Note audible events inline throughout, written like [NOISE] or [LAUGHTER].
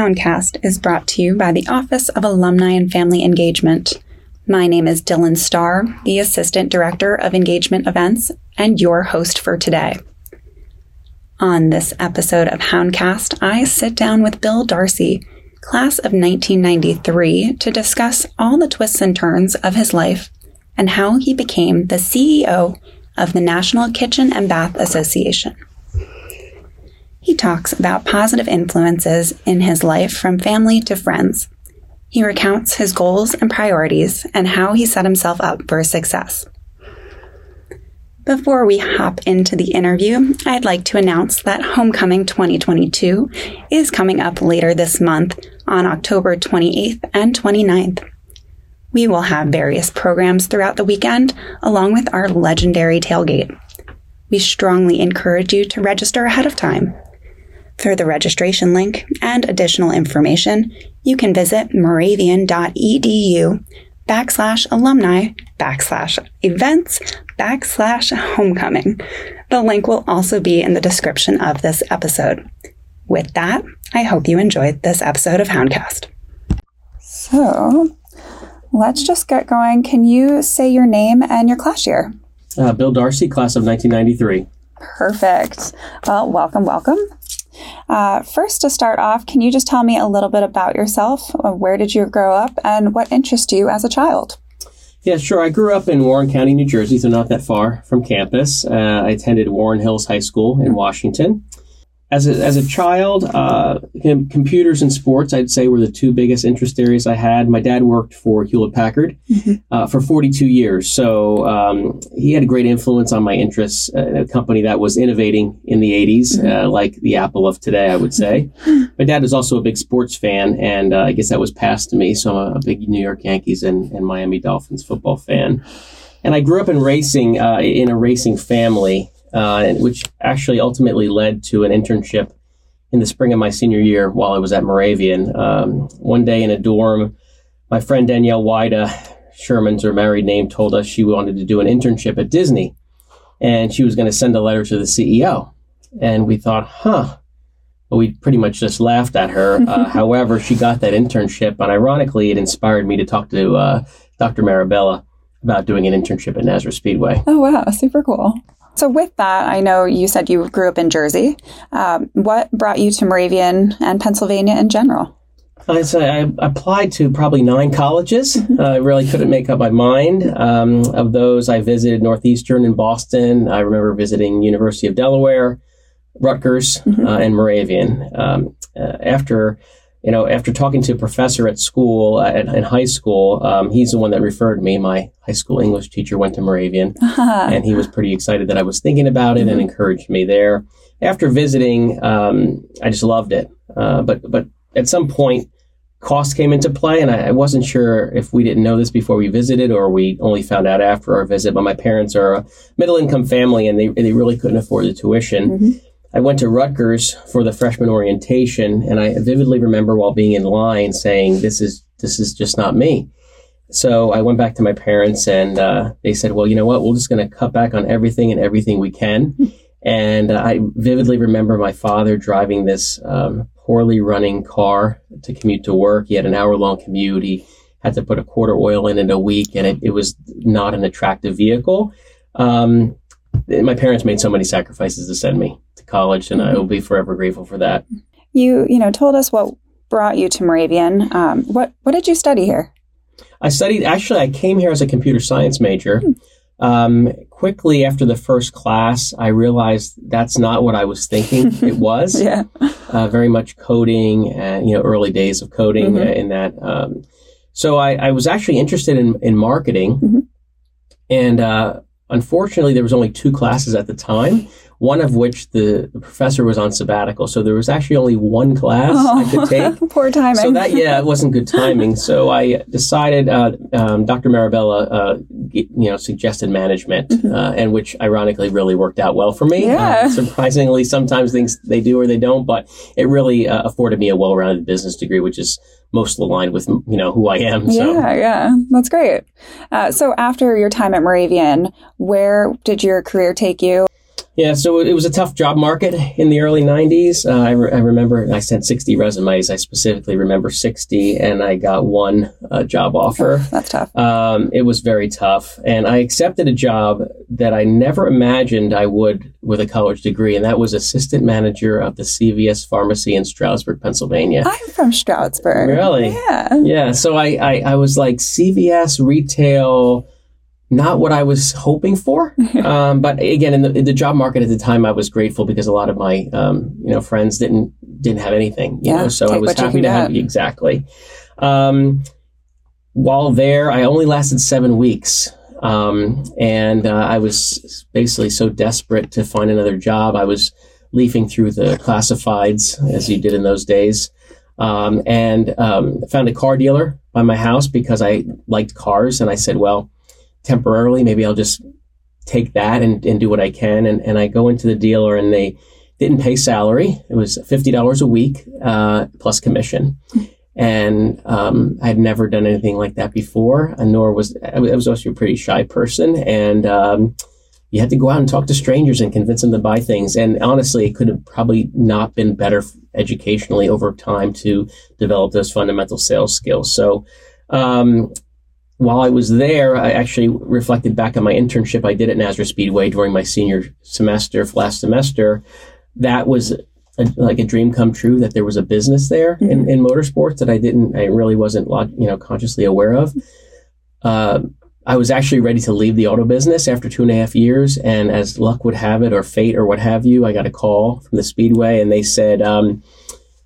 Houndcast is brought to you by the Office of Alumni and Family Engagement. My name is Dylan Starr, the Assistant Director of Engagement Events, and your host for today. On this episode of Houndcast, I sit down with Bill Darcy, class of 1993, to discuss all the twists and turns of his life and how he became the CEO of the National Kitchen and Bath Association. He talks about positive influences in his life from family to friends. He recounts his goals and priorities and how he set himself up for success. Before we hop into the interview, I'd like to announce that Homecoming 2022 is coming up later this month on October 28th and 29th. We will have various programs throughout the weekend, along with our legendary tailgate. We strongly encourage you to register ahead of time. For the registration link and additional information, you can visit moravian.edu backslash alumni backslash events backslash homecoming. The link will also be in the description of this episode. With that, I hope you enjoyed this episode of Houndcast. So, let's just get going. Can you say your name and your class year? Uh, Bill Darcy, class of 1993. Perfect. Well, welcome, welcome. Uh, first, to start off, can you just tell me a little bit about yourself? Uh, where did you grow up and what interested you as a child? Yeah, sure. I grew up in Warren County, New Jersey, so not that far from campus. Uh, I attended Warren Hills High School in Washington as a, as a child, uh, computers and sports, I'd say, were the two biggest interest areas I had. My dad worked for Hewlett Packard mm-hmm. uh, for 42 years, so um, he had a great influence on my interests. Uh, a company that was innovating in the 80s, mm-hmm. Uh, like the Apple of today, I would say. [LAUGHS] my dad is also a big sports fan, and uh, I guess that was passed to me. So I'm a big New York Yankees and, and Miami Dolphins football fan. And I grew up in racing uh, in a racing family uh, which actually ultimately led to an internship in the spring of my senior year while I was at Moravian. Um, one day in a dorm, my friend Danielle Wida, Sherman's her married name, told us she wanted to do an internship at Disney, and she was going to send a letter to the CEO. And we thought, huh. But we pretty much just laughed at her. Uh, [LAUGHS] however, she got that internship, and ironically, it inspired me to talk to uh, Dr. Marabella about doing an internship at Nazareth Speedway. Oh, wow. Super cool. So, with that, I know you said you grew up in Jersey. Um, what brought you to Moravian and Pennsylvania in general? I say I applied to probably nine colleges. Uh, I really couldn't make up my mind. Um, of those, I visited Northeastern in Boston. I remember visiting University of Delaware, Rutgers, mm-hmm. uh, and Moravian. Um, uh, after you know, after talking to a professor at school, uh, at, in high school, um, he's the one that referred me. My high school English teacher went to Moravian, uh-huh. [LAUGHS] and he was pretty excited that I was thinking about it mm-hmm. and encouraged me there. After visiting, um, I just loved it. Uh, but but at some point, cost came into play, and I, I, wasn't sure if we didn't know this before we visited or we only found out after our visit. But my parents are a middle income family, and they they really couldn't afford the tuition. Mm-hmm. I went to Rutgers for the freshman orientation, and I vividly remember while being in line saying, "This is this is just not me." So I went back to my parents, and uh, they said, "Well, you know what? We're just going to cut back on everything and everything we can." [LAUGHS] and uh, I vividly remember my father driving this um, poorly running car to commute to work. He had an hour long commute. He had to put a quarter oil in it a week, and it, it was not an attractive vehicle. Um, my parents made so many sacrifices to send me to college, and mm-hmm. I will be forever grateful for that. You, you know, told us what brought you to Moravian. Um, what what did you study here? I studied. Actually, I came here as a computer science major. Mm. Um, quickly after the first class, I realized that's not what I was thinking [LAUGHS] it was. yeah. Uh, very much coding, and you know, early days of coding mm-hmm. in that. Um, so I, I, was actually interested in in marketing, mm-hmm. and uh, Unfortunately, there was only two classes at the time, one of which the, the professor was on sabbatical. So there was actually only one class oh, I could [LAUGHS] take. Poor timing. So that, yeah, it wasn't good timing. so I decided, uh, um, Dr. Marabella, uh, you know, suggested management, mm-hmm. uh, and which ironically really worked out well for me. Yeah. Uh, surprisingly, sometimes things they do or they don't, but it really uh, afforded me a well-rounded business degree, which is most aligned with you know who I am. So. Yeah, yeah, that's great. Uh, so after your time at Moravian, where did your career take you? Yeah, so it was a tough job market in the early 90s. Uh, I, re- I, remember I sent 60 resumes. I specifically remember 60, and I got one uh, job offer. Oh, that's tough. Um, it was very tough. And I accepted a job that I never imagined I would with a college degree, and that was assistant manager of the CVS pharmacy in Stroudsburg, Pennsylvania. I'm from Stroudsburg. Really? Yeah. Yeah. So I, I, I was like CVS retail not what I was hoping for. [LAUGHS] Um, but again, in the, in the, job market at the time, I was grateful because a lot of my um, you know friends didn't didn't have anything. You yeah, know, so I was happy to have exactly. Um, while there, I only lasted seven weeks. Um, and uh, I was basically so desperate to find another job. I was leafing through the classifieds as you did in those days, um, and um, found a car dealer by my house because I liked cars. And I said, well, temporarily. Maybe I'll just take that and, and do what I can. And, and I go into the dealer and they didn't pay salary. It was $50 a week uh, plus commission. And um, I had never done anything like that before, and nor was I was also a pretty shy person. And um, you had to go out and talk to strangers and convince them to buy things. And honestly, it could have probably not been better educationally over time to develop those fundamental sales skills. So um, while I was there, I actually reflected back on my internship I did at Nazareth Speedway during my senior semester, last semester. That was a, like a dream come true that there was a business there mm-hmm. in, in, motorsports that I didn't, I really wasn't, you know, consciously aware of. Uh, I was actually ready to leave the auto business after two and a half years. And as luck would have it, or fate, or what have you, I got a call from the Speedway and they said, um,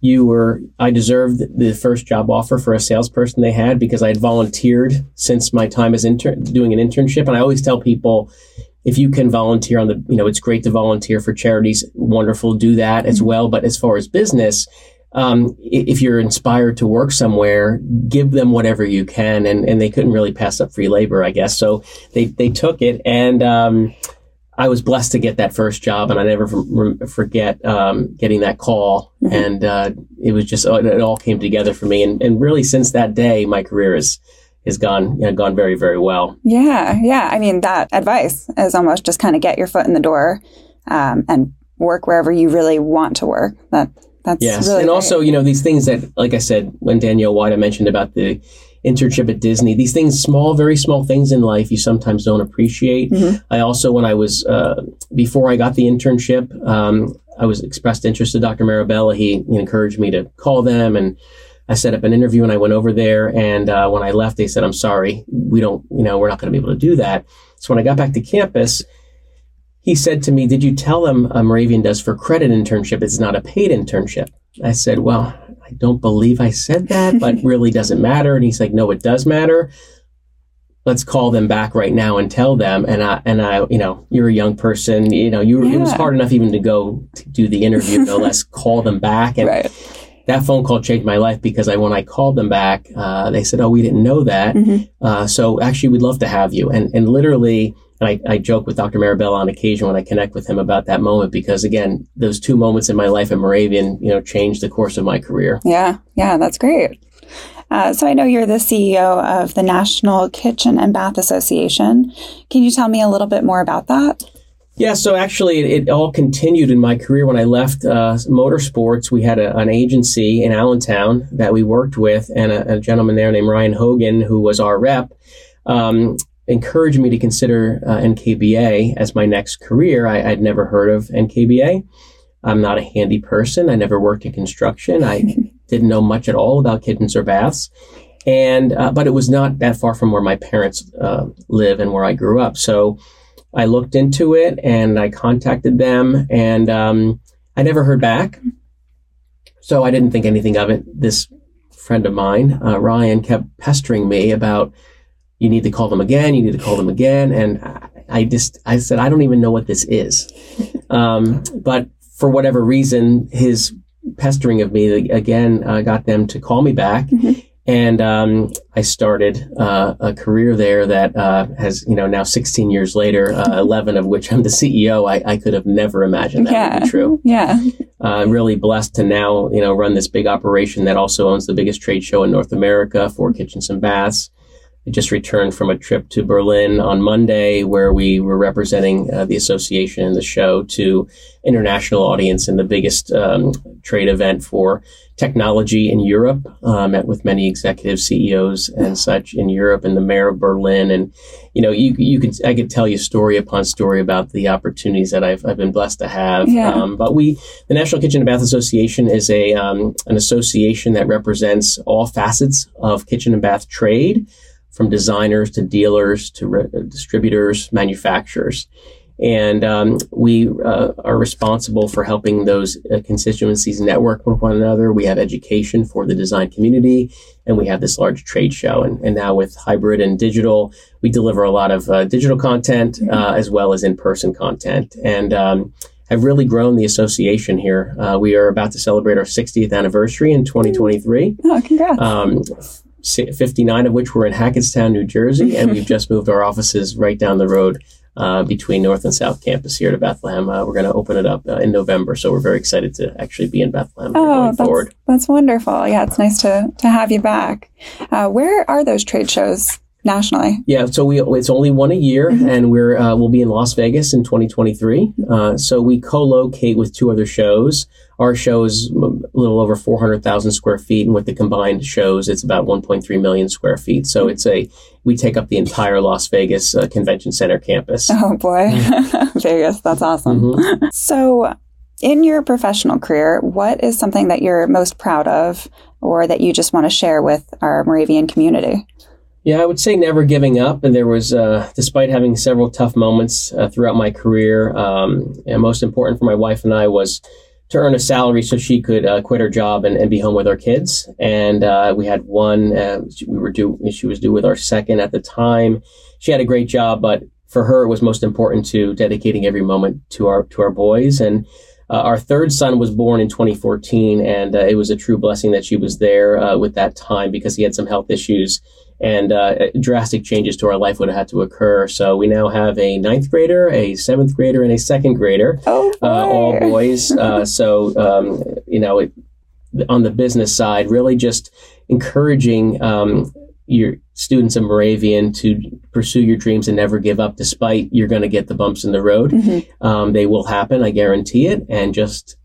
you were I deserved the first job offer for a salesperson they had because I had volunteered since my time as intern doing an internship and I always tell people if you can volunteer on the you know it's great to volunteer for charities wonderful do that as mm-hmm. well but as far as business um, if you're inspired to work somewhere, give them whatever you can, and, and they couldn't really pass up free labor, I guess. So they they took it, and um, I was blessed to get that first job, and I never forget um, getting that call. Mm-hmm. And uh, it was just it all came together for me. And, and really, since that day, my career has has gone you know, gone very very well. Yeah, yeah. I mean, that advice is almost just kind of get your foot in the door um, and work wherever you really want to work. That that's yes, really and great. also you know these things that, like I said, when Danielle White I mentioned about the internship at Disney. These things, small, very small things in life, you sometimes don't appreciate. Mm-hmm. I also, when I was uh, before I got the internship, um, I was expressed interest to Dr. Marabella. He, he, encouraged me to call them, and I set up an interview. And I went over there, and uh, when I left, they said, "I'm sorry, we don't, you know, we're not going to be able to do that." So when I got back to campus. He said to me, Did you tell them a Moravian does for credit internship? It's not a paid internship. I said, Well, I don't believe I said that, but [LAUGHS] really doesn't matter. And he's like, no, it does matter. Let's call them back right now and tell them. And I, and I, you know, you're a young person, you know, you, yeah. it was hard enough even to go to do the interview, no less [LAUGHS] call them back. And right. that phone call changed my life because I, when I called them back, uh, they said, oh, we didn't know that. Mm-hmm. Uh, so actually we'd love to have you. And, and literally, and I, I joke with Dr. Marabella on occasion when I connect with him about that moment because again, those two moments in my life at Moravian, you know, changed the course of my career. Yeah, yeah, that's great. Uh, so I know you're the CEO of the National Kitchen and Bath Association. Can you tell me a little bit more about that? Yeah, so actually, it, it all continued in my career. When I left uh, motorsports, we had a, an agency in Allentown that we worked with, and a, a, gentleman there named Ryan Hogan, who was our rep. Um, encouraged me to consider uh, NKBA as my next career. I, would never heard of NKBA. I'm not a handy person. I never worked in construction. I [LAUGHS] didn't know much at all about kitchens or baths. And, uh, but it was not that far from where my parents uh, live and where I grew up. So I looked into it and I contacted them and um, I never heard back. So I didn't think anything of it. This friend of mine, uh, Ryan, kept pestering me about you need to call them again. You need to call them again. And I just, I said, I don't even know what this is. Um, but for whatever reason, his pestering of me again uh, got them to call me back. Mm-hmm. And um, I started uh, a career there that uh, has, you know, now 16 years later, uh, [LAUGHS] 11 of which I'm the CEO. I, I could have never imagined that yeah. would be true. Yeah. I'm really blessed to now, you know, run this big operation that also owns the biggest trade show in North America for kitchens and baths I just returned from a trip to Berlin on Monday where we were representing uh, the association and the show to international audience in the biggest um, trade event for technology in Europe. Uh, met with many executive CEOs and such in Europe and the mayor of Berlin. And, you know, you, you could, I could tell you story upon story about the opportunities that I've, I've been blessed to have. Yeah. Um, but we, the National Kitchen and Bath Association is a, um, an association that represents all facets of kitchen and bath trade from designers to dealers to re- distributors, manufacturers. And um, we uh, are responsible for helping those uh, constituencies network with one another. We have education for the design community, and we have this large trade show. And, and now with hybrid and digital, we deliver a lot of uh, digital content uh, as well as in person content. And um, have really grown the association here. Uh, we are about to celebrate our 60th anniversary in 2023. Oh, congrats. Um, 59 of which were in Hackettstown, New Jersey, and we've [LAUGHS] just moved our offices right down the road uh, between North and South Campus here to Bethlehem. Uh, we're going to open it up uh, in November, so we're very excited to actually be in Bethlehem oh, going that's, forward. That's wonderful. Yeah, it's nice to, to have you back. Uh, where are those trade shows nationally? Yeah, so we it's only one a year, Mhm. and we're uh, we'll be in Las Vegas in 2023. Uh, so we co-locate with two other shows. Our show is a little over 400,000 square feet, and with the combined shows, it's about 1.3 million square feet. So it's a we take up the entire Las Vegas uh, Convention Center campus. Oh boy, [LAUGHS] Vegas, that's awesome. Mhm. [LAUGHS] So, in your professional career, what is something that you're most proud of or that you just want to share with our Moravian community? Yeah, I would say never giving up. And there was, uh, despite having several tough moments uh, throughout my career, um, and most important for my wife and I was to earn a salary so she could uh, quit her job and, and be home with our kids. And uh, we had one. Uh, we were due. She was due with our second at the time. She had a great job, but for her, it was most important to dedicating every moment to our to our boys. And uh, our third son was born in 2014, and it was a true blessing that she was there with that time because he had some health issues and uh, drastic changes to our life would have had to occur. So we now have a ninth grader, a seventh grader, and a second grader, Oh, uh, all boys. Uh, so um, you know, it, on the business side, really just encouraging um, your students in Moravian to pursue your dreams and never give up, despite you're going to get the bumps in the road. Mhm. Um, they will happen, I guarantee it, and just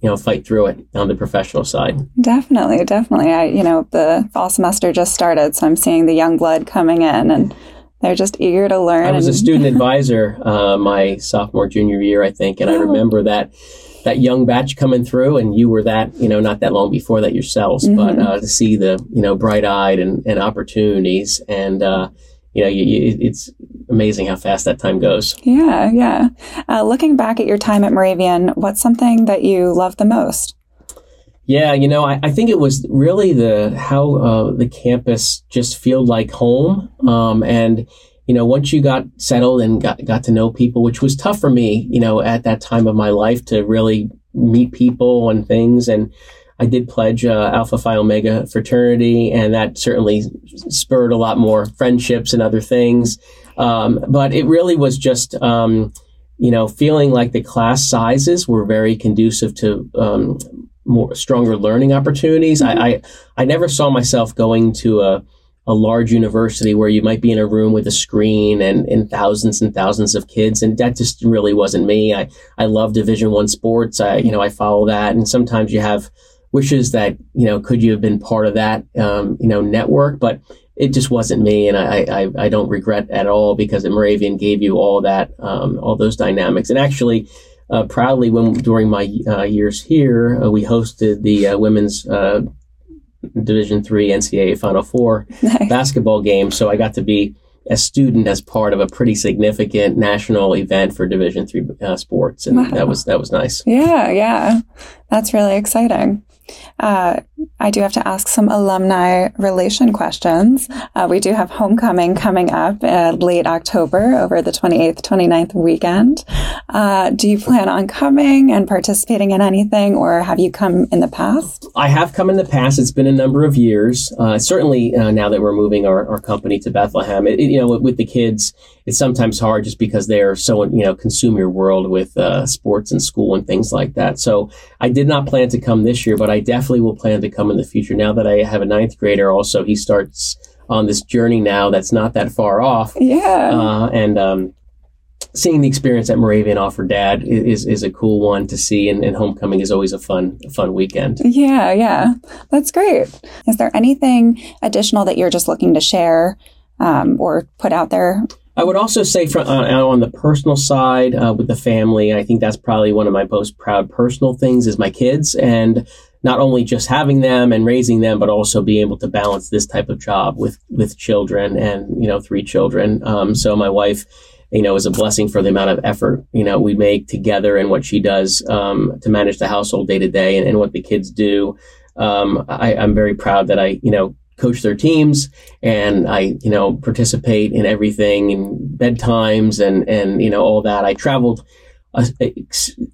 you know fight through it on the professional side. Definitely, definitely. I, you know, the fall semester just started, so I'm seeing the young blood coming in, and they're just eager to learn. I was a student [LAUGHS] advisor uh, my sophomore junior year, I think, and I Oh. remember that that young batch coming through, and you were that you know not that long before that yourselves, but Mhm. uh, to see the you know bright eyed and, and opportunities, and uh, you know you, you, it's amazing how fast that time goes. Yeah, yeah. Uh, looking back at your time at Moravian, what's something that you love the most? Yeah, you know, I, I think it was really the how uh, the campus just felt like home, um, and you know, once you got settled and got got to know people, which was tough for me, you know, at that time of my life to really meet people and things, and I did pledge uh, Alpha Phi Omega fraternity, and that certainly spurred a lot more friendships and other things. Um, but it really was just. Um, you know, feeling like the class sizes were very conducive to um, more stronger learning opportunities. I, I I never saw myself going to a a large university where you might be in a room with a screen and, and thousands and thousands of kids, and that just really wasn't me. I I love Division One sports. I you know I follow that, and sometimes you have wishes that you know could you have been part of that um, you know network, but it just wasn't me, and I, I I don't regret at all because Moravian gave you all that um, all those dynamics, and actually uh, proudly when during my uh, years here, uh, we hosted the uh, women's uh, Division three NCAA Final Four [LAUGHS] Nice. basketball game. So I got to be a student as part of a pretty significant national event for Division three uh, sports, and Wow. that was that was nice. Yeah, yeah. That's really exciting. Uh, I do have to ask some alumni relation questions. Uh, we do have homecoming coming up in late October over the 28th, 29th weekend. Uh, do you plan on coming and participating in anything, or have you come in the past? I have come in the past. It's been a number of years. Uh, certainly uh, now that we're moving our, our company to Bethlehem, it, it- you know, with, with the kids, it's sometimes hard just because they're so you know consume your world with uh, sports and school and things like that. So I did not plan to come this year, but I definitely will plan to come in the future. Now that I have a ninth grader, also he starts on this journey now that's not that far off. Yeah. Uh, and um, seeing the experience that Moravian offered Dad is is a cool one to see, and, and homecoming is always a fun a fun weekend. Yeah, yeah, that's great. Is there anything additional that you're just looking to share um, or put out there? I would also say from uh, on the personal side uh, with the family, I think that's probably one of my most proud personal things is my kids and not only just having them and raising them, but also being able to balance this type of job with with children and you know three children. Um, so my wife you know, is a blessing for the amount of effort, you know, we make together and what she does um, to manage the household day to day and what the kids do. Um, I, I'm very proud that I, you know, coach their teams and I, you know, participate in everything and bedtimes and, and, you know, all that. I traveled a,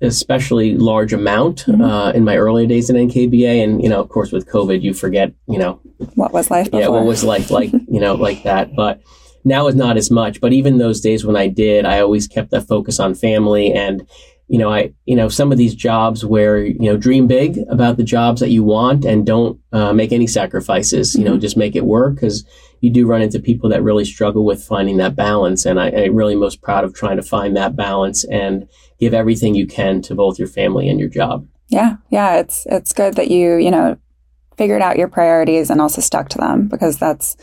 especially large amount mm-hmm. uh, in my early days in NKBA. And, you know, of course, with COVID, you forget, you know, what was life before. Yeah, what was life like, [LAUGHS] you know, like that. But, now is not as much, but even those days when I did, I always kept that focus on family and, you know, I, you know, some of these jobs where, you know, dream big about the jobs that you want and don't uh, make any sacrifices, you know, mm-hmm. just make it work because you do run into people that really struggle with finding that balance. And I, I'm really most proud of trying to find that balance and give everything you can to both your family and your job. Yeah. Yeah. It's, it's good that you, you know, figured out your priorities and also stuck to them because that's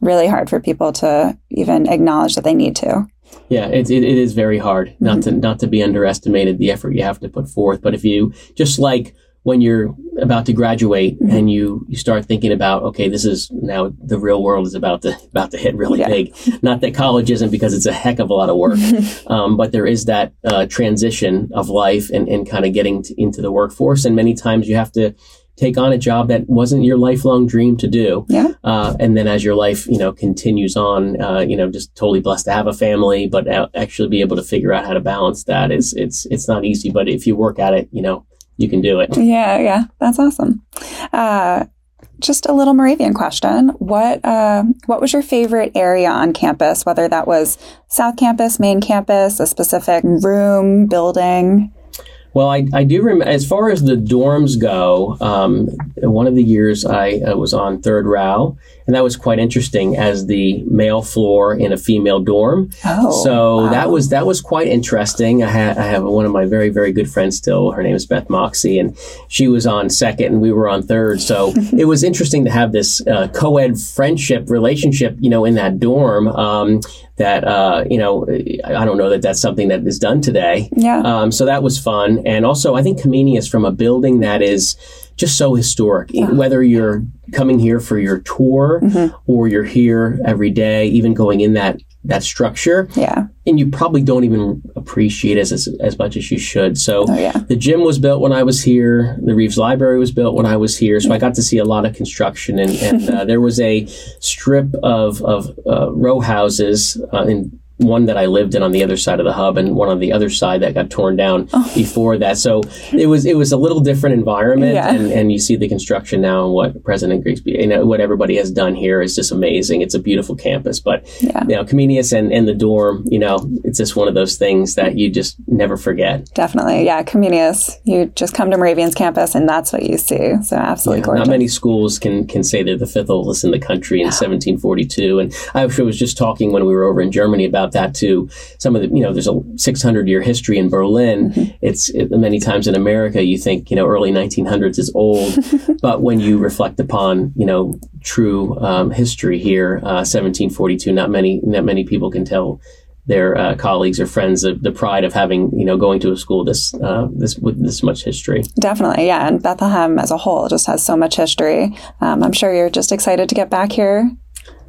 really hard for people to even acknowledge that they need to. Yeah, it, it, it is very hard not mm-hmm. to not to be underestimated the effort you have to put forth. But if you just like when you're about to graduate mm-hmm. and you, you start thinking about okay this is now the real world is about to [LAUGHS] about to hit really yeah. big not that college isn't because it's a heck of a lot of work [LAUGHS] um, but there is that uh, transition of life and, and kind of getting to, into the workforce and many times you have to take on a job that wasn't your lifelong dream to do. Yeah. Uh, and then as your life, you know, continues on, uh, you know, just totally blessed to have a family, but actually be able to figure out how to balance that is, it's, it's not easy, but if you work at it, you know, you can do it. Yeah. Yeah. That's awesome. Uh, just a little Moravian question. What uh, what was your favorite area on campus? Whether that was South Campus, main campus, a specific room, building. Well, I, I do remember, as far as the dorms go, um, one of the years I uh, was on third row, and that was quite interesting as the male floor in a female dorm. Oh, so wow. that was that was quite interesting. I, ha- I have one of my very very good friends still. Her name is Beth Moxie, and she was on second, and we were on third. So [LAUGHS] it was interesting to have this uh, co-ed friendship relationship, you know, in that dorm. Um, that uh, you know I don't know that that's something that is done today. Yeah. Um, so that was fun, and also I think Comenius from a building that is just so historic. Yeah. Whether you're coming here for your tour mm-hmm. or you're here every day, even going in that that structure. Yeah. And you probably don't even appreciate it as, as, as much as you should. So oh, yeah. the gym was built when I was here. The Reeves Library was built when I was here. So I got to see a lot of construction and, and [LAUGHS] uh, there was a strip of, of uh, row houses uh, in one that I lived in on the other side of the hub and one on the other side that got torn down oh. before that. So it was it was a little different environment yeah. and, and you see the construction now and what President Grigsby you know, what everybody has done here is just amazing. It's a beautiful campus. But yeah. you know, Comenius and, and the dorm, you know, it's just one of those things that you just never forget. Definitely. Yeah, Comenius. You just come to Moravian's campus and that's what you see. So absolutely yeah, Not many schools can can say they're the fifth oldest in the country in 1742. And I was just talking when we were over in Germany about about that to some of the, you know, there's a 600 year history in Berlin. Mm-hmm. It's it, many times in America, you think, you know, early 1900s is old. [LAUGHS] but when you reflect upon, you know, true um, history here, uh, 1742, not many, not many people can tell their uh, colleagues or friends the, the pride of having you know going to a school this uh, this with this much history. Definitely, yeah. And Bethlehem as a whole just has so much history. Um, I'm sure you're just excited to get back here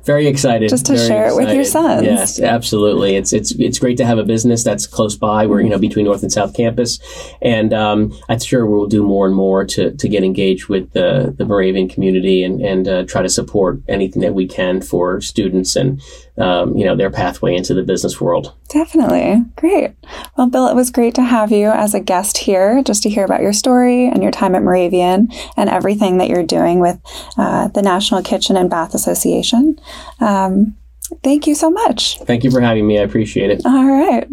very excited. Just to share excited. it with your sons. Yes, absolutely. It's it's it's great to have a business that's close by. We're you know between North and South Campus, and um, I'm sure we'll do more and more to, to get engaged with the the Moravian community and and uh, try to support anything that we can for students and um, you know their pathway into the business world. Definitely, great. Well, Bill, it was great to have you as a guest here, just to hear about your story and your time at Moravian and everything that you're doing with uh, the National Kitchen and Bath Association. Um, thank you so much. Thank you for having me. I appreciate it. All right.